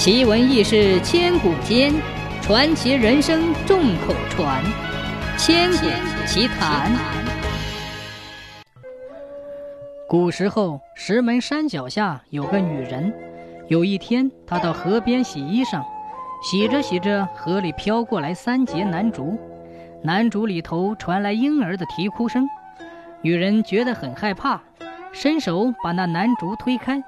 奇闻异事千古间，传奇人生众口传。千古奇谈。古时候，石门山脚下有个女人。有一天，她到河边洗衣裳，洗着洗着，河里飘过来三节楠竹，楠竹里头传来婴儿的啼哭声。女人觉得很害怕，伸手把那楠竹推开，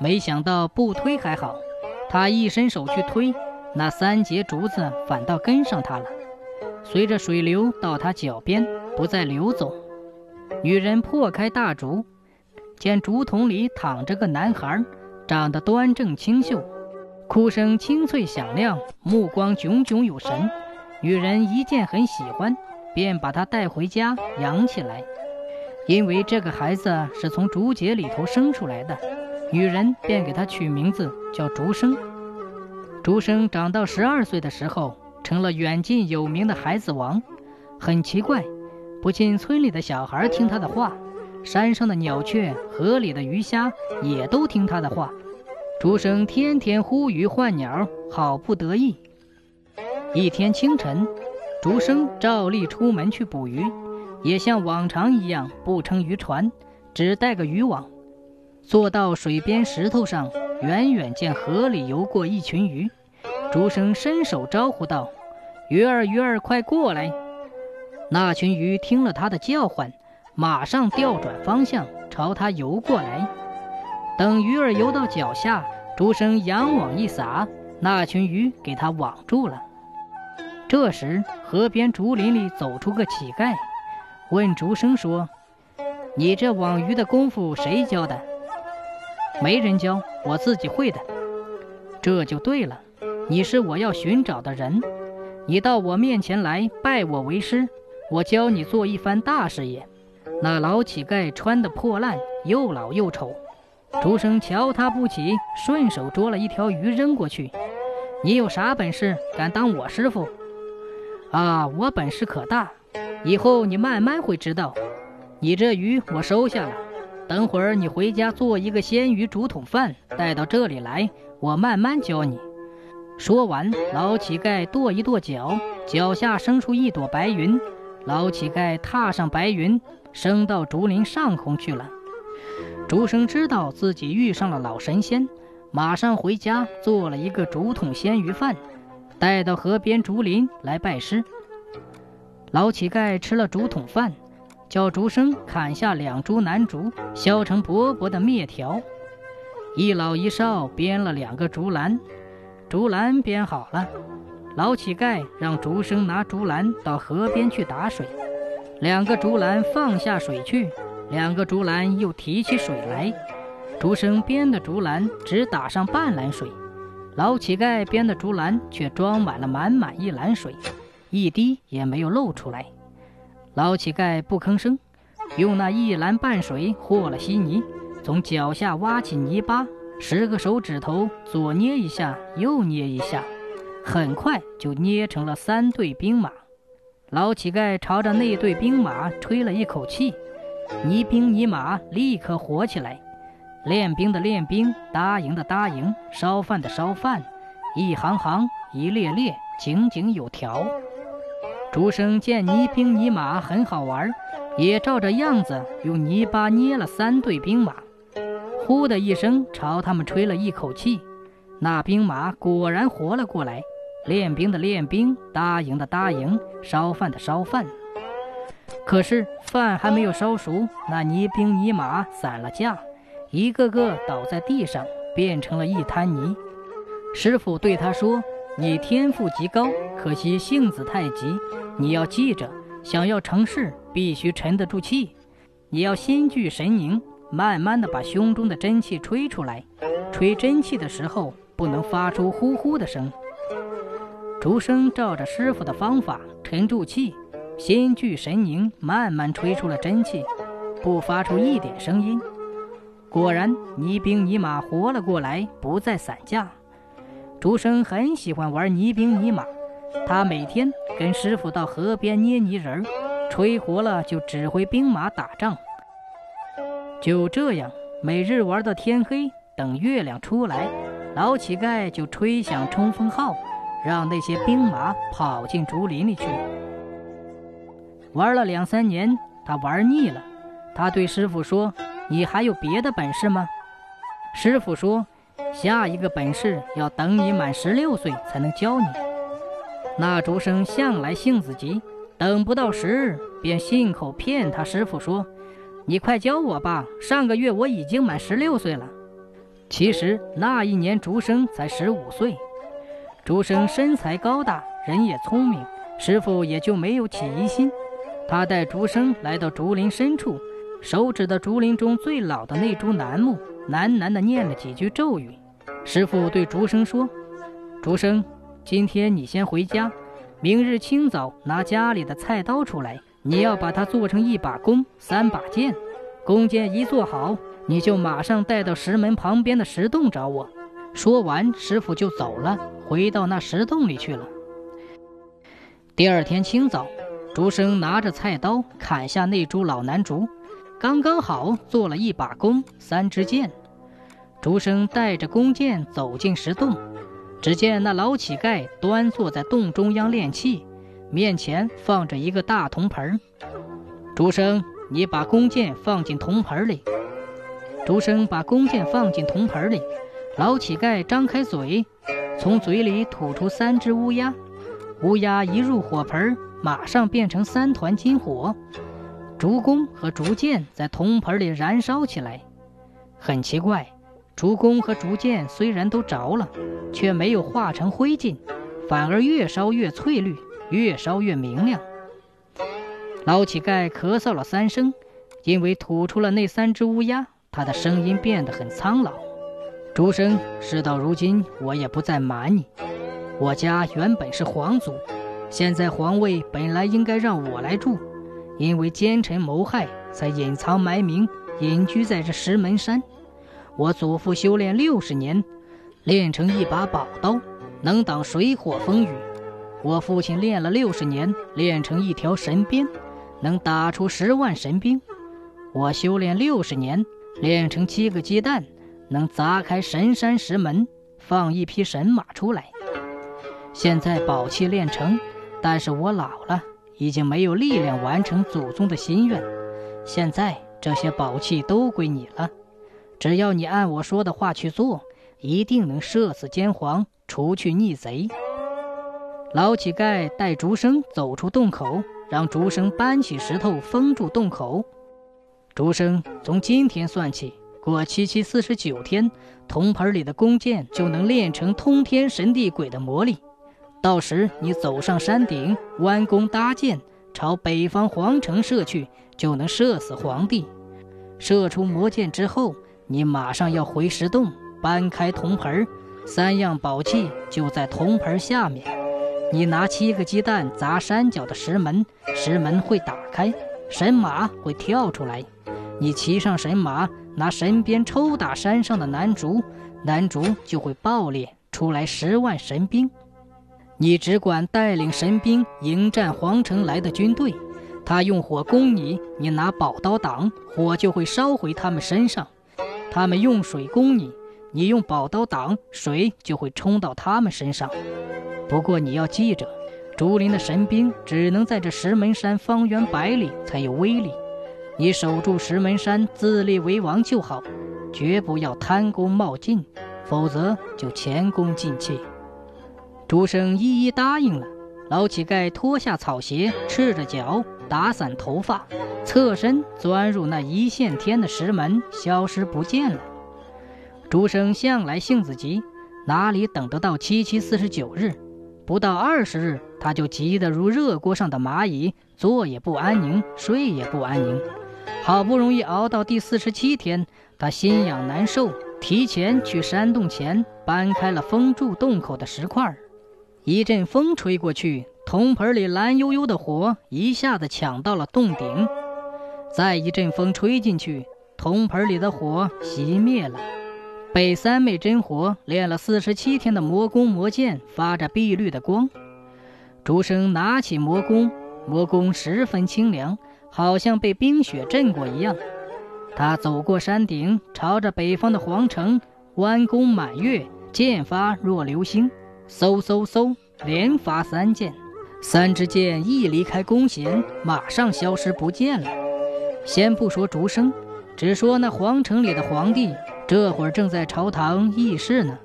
没想到不推还好。他一伸手去推，那三节竹子反倒跟上他了，随着水流到他脚边，不再流走。女人破开大竹，见竹筒里躺着个男孩，长得端正清秀，哭声清脆响亮，目光炯炯有神。女人一见很喜欢，便把他带回家养起来。因为这个孩子是从竹节里头生出来的。女人便给他取名字叫竹生。竹生长到十二岁的时候，成了远近有名的孩子王。很奇怪，不仅村里的小孩听他的话，山上的鸟雀、河里的鱼虾也都听他的话。竹生天天呼鱼唤鸟，好不得意。一天清晨，竹生照例出门去捕鱼，也像往常一样不乘渔船，只带个渔网。坐到水边石头上，远远见河里游过一群鱼。竹生伸手招呼道：“鱼儿，鱼儿，快过来！”那群鱼听了他的叫唤，马上调转方向朝他游过来。等鱼儿游到脚下，竹生扬网一撒，那群鱼给他网住了。这时，河边竹林里走出个乞丐，问竹生说：“你这网鱼的功夫谁教的？”没人教，我自己会的。这就对了，你是我要寻找的人，你到我面前来拜我为师，我教你做一番大事业。那老乞丐穿得破烂，又老又丑。竹生瞧他不起，顺手捉了一条鱼扔过去。你有啥本事，敢当我师傅？啊，我本事可大，以后你慢慢会知道。你这鱼我收下了。等会儿你回家做一个鲜鱼竹筒饭，带到这里来，我慢慢教你。说完，老乞丐跺一跺脚，脚下生出一朵白云。老乞丐踏上白云，升到竹林上空去了。竹生知道自己遇上了老神仙，马上回家做了一个竹筒鲜鱼饭，带到河边竹林来拜师。老乞丐吃了竹筒饭。叫竹生砍下两株楠竹，削成薄薄的篾条。一老一少编了两个竹篮，竹篮编好了。老乞丐让竹生拿竹篮到河边去打水，两个竹篮放下水去，两个竹篮又提起水来。竹生编的竹篮只打上半篮水，老乞丐编的竹篮却装满了满满一篮水，一滴也没有漏出来。老乞丐不吭声，用那一篮半水和了稀泥，从脚下挖起泥巴，十个手指头左捏一下，右捏一下，很快就捏成了三对兵马。老乞丐朝着那对兵马吹了一口气，泥兵泥马立刻活起来，练兵的练兵，搭营的搭营，烧饭的烧饭，一行行，一列列，井井有条。竹生见泥兵泥马很好玩，也照着样子用泥巴捏了三对兵马，呼的一声朝他们吹了一口气，那兵马果然活了过来，练兵的练兵，搭营的搭营，烧饭的烧饭。可是饭还没有烧熟，那泥兵泥马散了架，一个个倒在地上，变成了一滩泥。师傅对他说：“你天赋极高，可惜性子太急。”你要记着，想要成事，必须沉得住气。你要心聚神凝，慢慢的把胸中的真气吹出来。吹真气的时候，不能发出呼呼的声。竹生照着师傅的方法沉住气，心聚神凝，慢慢吹出了真气，不发出一点声音。果然，泥兵泥马活了过来，不再散架。竹生很喜欢玩泥兵泥马。他每天跟师傅到河边捏泥人儿，吹活了就指挥兵马打仗。就这样，每日玩到天黑，等月亮出来，老乞丐就吹响冲锋号，让那些兵马跑进竹林里去。玩了两三年，他玩腻了，他对师傅说：“你还有别的本事吗？”师傅说：“下一个本事要等你满十六岁才能教你。”那竹生向来性子急，等不到时日，便信口骗他师傅说：“你快教我吧，上个月我已经满十六岁了。”其实那一年竹生才十五岁。竹生身材高大，人也聪明，师傅也就没有起疑心。他带竹生来到竹林深处，手指的竹林中最老的那株楠木。喃喃地念了几句咒语，师傅对竹生说：“竹生，今天你先回家，明日清早拿家里的菜刀出来，你要把它做成一把弓、三把剑。弓箭一做好，你就马上带到石门旁边的石洞找我。”说完，师傅就走了，回到那石洞里去了。第二天清早，竹生拿着菜刀砍下那株老楠竹。刚刚好做了一把弓，三支箭。竹生带着弓箭走进石洞，只见那老乞丐端坐在洞中央练气，面前放着一个大铜盆。竹生，你把弓箭放进铜盆里。竹生把弓箭放进铜盆里，老乞丐张开嘴，从嘴里吐出三只乌鸦。乌鸦一入火盆，马上变成三团金火。竹弓和竹箭在铜盆里燃烧起来，很奇怪，竹弓和竹箭虽然都着了，却没有化成灰烬，反而越烧越翠绿，越烧越明亮。老乞丐咳嗽了三声，因为吐出了那三只乌鸦，他的声音变得很苍老。竹生，事到如今，我也不再瞒你，我家原本是皇族，现在皇位本来应该让我来住。因为奸臣谋害，才隐藏埋名，隐居在这石门山。我祖父修炼六十年，练成一把宝刀，能挡水火风雨。我父亲练了六十年，练成一条神鞭，能打出十万神兵。我修炼六十年，练成七个鸡蛋，能砸开神山石门，放一匹神马出来。现在宝器练成，但是我老了。已经没有力量完成祖宗的心愿，现在这些宝器都归你了。只要你按我说的话去做，一定能射死奸皇，除去逆贼。老乞丐带竹生走出洞口，让竹生搬起石头封住洞口。竹生从今天算起，过七七四十九天，铜盆里的弓箭就能练成通天神地鬼的魔力。到时你走上山顶，弯弓搭箭，朝北方皇城射去，就能射死皇帝。射出魔箭之后，你马上要回石洞，搬开铜盆，三样宝器就在铜盆下面。你拿七个鸡蛋砸山脚的石门，石门会打开，神马会跳出来。你骑上神马，拿神鞭抽打山上的楠竹，楠竹就会爆裂出来十万神兵。你只管带领神兵迎战皇城来的军队，他用火攻你，你拿宝刀挡，火就会烧回他们身上；他们用水攻你，你用宝刀挡，水就会冲到他们身上。不过你要记着，竹林的神兵只能在这石门山方圆百里才有威力，你守住石门山，自立为王就好，绝不要贪功冒进，否则就前功尽弃。竹生一一答应了。老乞丐脱下草鞋，赤着脚，打散头发，侧身钻入那一线天的石门，消失不见了。竹生向来性子急，哪里等得到七七四十九日？不到二十日，他就急得如热锅上的蚂蚁，坐也不安宁，睡也不安宁。好不容易熬到第四十七天，他心痒难受，提前去山洞前搬开了封住洞口的石块。一阵风吹过去，铜盆里蓝悠悠的火一下子抢到了洞顶。再一阵风吹进去，铜盆里的火熄灭了。被三昧真火炼了四十七天的魔弓魔剑发着碧绿的光。竹生拿起魔弓，魔弓十分清凉，好像被冰雪震过一样。他走过山顶，朝着北方的皇城弯弓满月。箭发若流星，嗖嗖嗖，连发三箭。三支箭一离开弓弦，马上消失不见了。先不说竹生，只说那皇城里的皇帝，这会儿正在朝堂议事呢。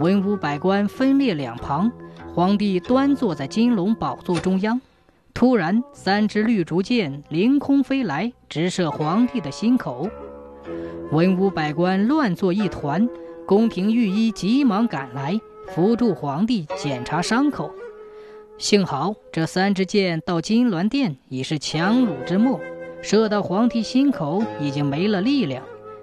文武百官分列两旁，皇帝端坐在金龙宝座中央。突然，三支绿竹箭凌空飞来，直射皇帝的心口。文武百官乱作一团，宫廷御医急忙赶来扶住皇帝，检查伤口。幸好这三支箭到金銮殿已是强弩之末，射到皇帝心口已经没了力量。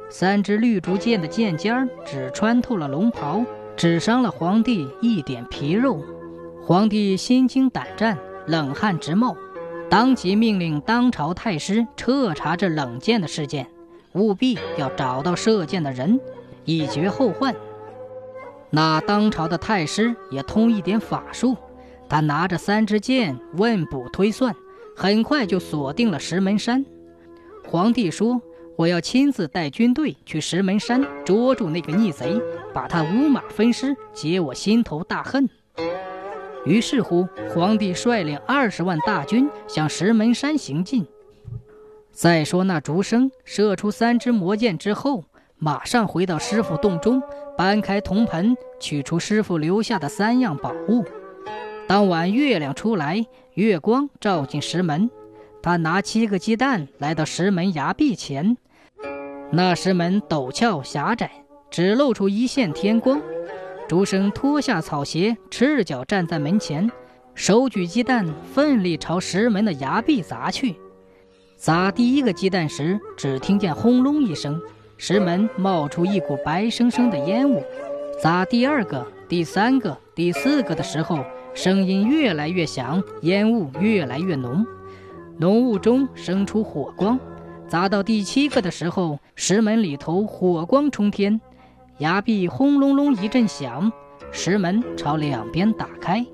三支绿竹箭的箭尖只穿透了龙袍。只伤了皇帝一点皮肉，皇帝心惊胆战，冷汗直冒，当即命令当朝太师彻查这冷箭的事件，务必要找到射箭的人，以绝后患。那当朝的太师也通一点法术，他拿着三支箭问卜推算，很快就锁定了石门山。皇帝说。我要亲自带军队去石门山捉住那个逆贼，把他五马分尸，解我心头大恨。于是乎，皇帝率领二十万大军向石门山行进。再说那竹生射出三支魔箭之后，马上回到师傅洞中，搬开铜盆，取出师傅留下的三样宝物。当晚月亮出来，月光照进石门。他拿七个鸡蛋来到石门崖壁前，那石门陡峭狭窄，只露出一线天光。竹生脱下草鞋，赤脚站在门前，手举鸡蛋，奋力朝石门的崖壁砸去。砸第一个鸡蛋时，只听见轰隆一声，石门冒出一股白生生的烟雾；砸第二个、第三个、第四个的时候，声音越来越响，烟雾越来越浓。浓雾中生出火光，砸到第七个的时候，石门里头火光冲天，崖壁轰隆隆一阵响，石门朝两边打开。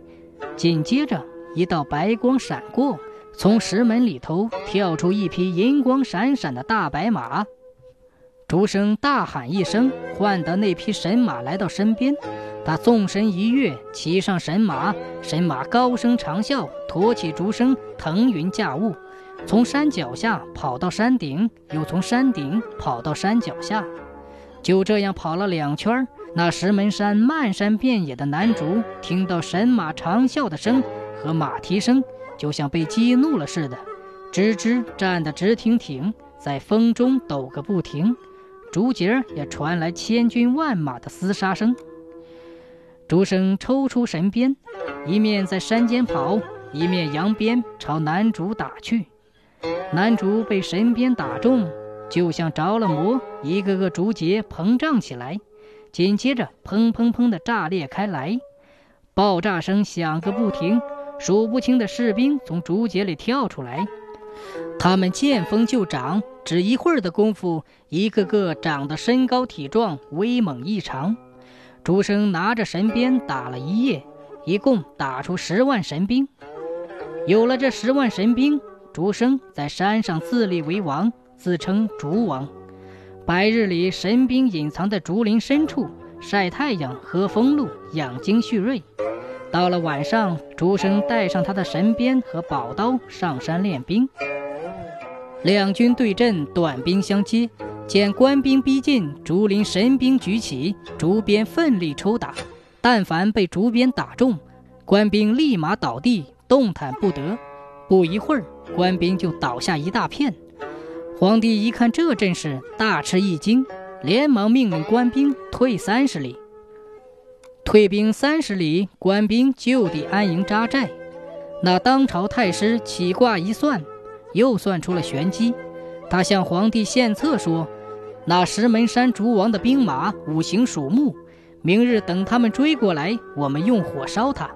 紧接着，一道白光闪过，从石门里头跳出一匹银光闪闪的大白马。竹生大喊一声，唤得那匹神马来到身边。他纵身一跃，骑上神马，神马高声长啸，驮起竹声，腾云驾雾，从山脚下跑到山顶，又从山顶跑到山脚下，就这样跑了两圈。那石门山漫山遍野的南竹，听到神马长啸的声和马蹄声，就像被激怒了似的，吱吱站得直挺挺，在风中抖个不停，竹节也传来千军万马的厮杀声。竹生抽出神鞭，一面在山间跑，一面扬鞭朝男主打去。男竹被神鞭打中，就像着了魔，一个个竹节膨胀起来，紧接着砰砰砰的炸裂开来，爆炸声响个不停。数不清的士兵从竹节里跳出来，他们见风就长，只一会儿的功夫，一个个长得身高体壮，威猛异常。竹生拿着神鞭打了一夜，一共打出十万神兵。有了这十万神兵，竹生在山上自立为王，自称竹王。白日里，神兵隐藏在竹林深处晒太阳、喝风露、养精蓄锐；到了晚上，竹生带上他的神鞭和宝刀上山练兵。两军对阵，短兵相接。见官兵逼近，竹林神兵举起竹鞭，奋力抽打。但凡被竹鞭打中，官兵立马倒地，动弹不得。不一会儿，官兵就倒下一大片。皇帝一看这阵势，大吃一惊，连忙命令官兵退三十里。退兵三十里，官兵就地安营扎寨。那当朝太师起卦一算，又算出了玄机。他向皇帝献策说。那石门山竹王的兵马五行属木，明日等他们追过来，我们用火烧他。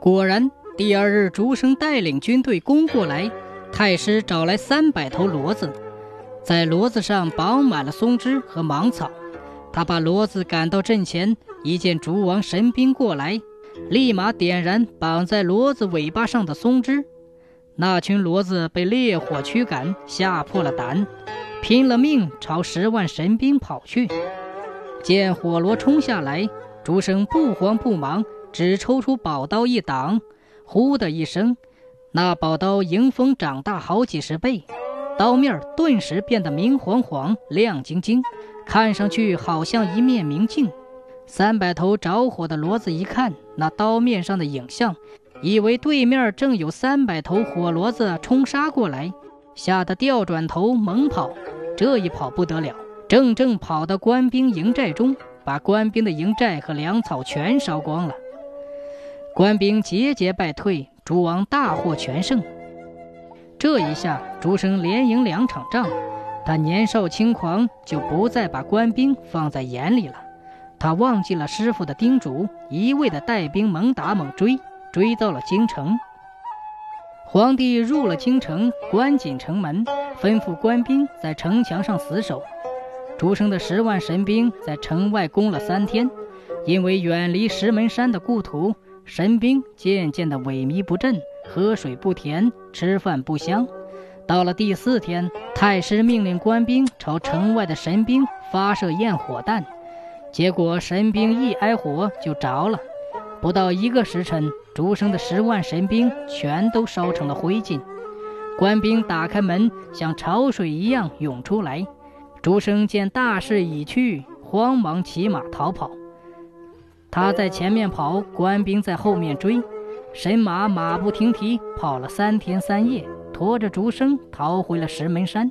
果然，第二日竹生带领军队攻过来，太师找来三百头骡子，在骡子上绑满了松枝和芒草。他把骡子赶到阵前，一见竹王神兵过来，立马点燃绑在骡子尾巴上的松枝，那群骡子被烈火驱赶，吓破了胆。拼了命朝十万神兵跑去，见火罗冲下来，朱生不慌不忙，只抽出宝刀一挡，呼的一声，那宝刀迎风长大好几十倍，刀面顿时变得明晃晃、亮晶晶，看上去好像一面明镜。三百头着火的骡子一看那刀面上的影像，以为对面正有三百头火骡子冲杀过来，吓得掉转头猛跑。这一跑不得了。正正跑到官兵营寨中，把官兵的营寨和粮草全烧光了。官兵节节败退，诸王大获全胜。这一下，朱生连赢两场仗。他年少轻狂，就不再把官兵放在眼里了。他忘记了师傅的叮嘱，一味的带兵猛打猛追，追到了京城。皇帝入了京城，关紧城门，吩咐官兵在城墙上死守。朱生的十万神兵在城外攻了三天，因为远离石门山的故土，神兵渐渐的萎靡不振，喝水不甜，吃饭不香。到了第四天，太师命令官兵朝城外的神兵发射焰火弹，结果神兵一挨火就着了。不到一个时辰，朱生的十万神兵全都烧成了灰烬。官兵打开门，像潮水一样涌出来。朱生见大势已去，慌忙骑马逃跑。他在前面跑，官兵在后面追，神马马不停蹄跑了三天三夜，驮着竹生逃回了石门山。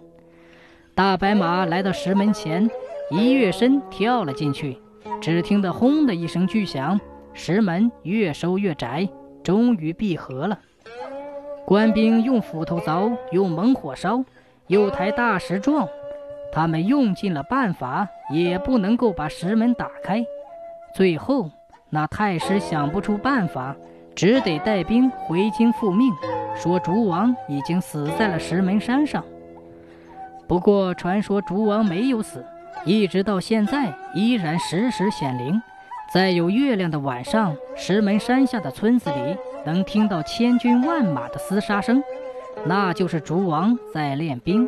大白马来到石门前，一跃身跳了进去。只听得轰的一声巨响，石门越收越窄，终于闭合了。官兵用斧头凿，用猛火烧，又抬大石撞。他们用尽了办法，也不能够把石门打开。最后，那太师想不出办法，只得带兵回京复命，说竹王已经死在了石门山上。不过，传说竹王没有死，一直到现在依然时时显灵。在有月亮的晚上，石门山下的村子里能听到千军万马的厮杀声，那就是竹王在练兵。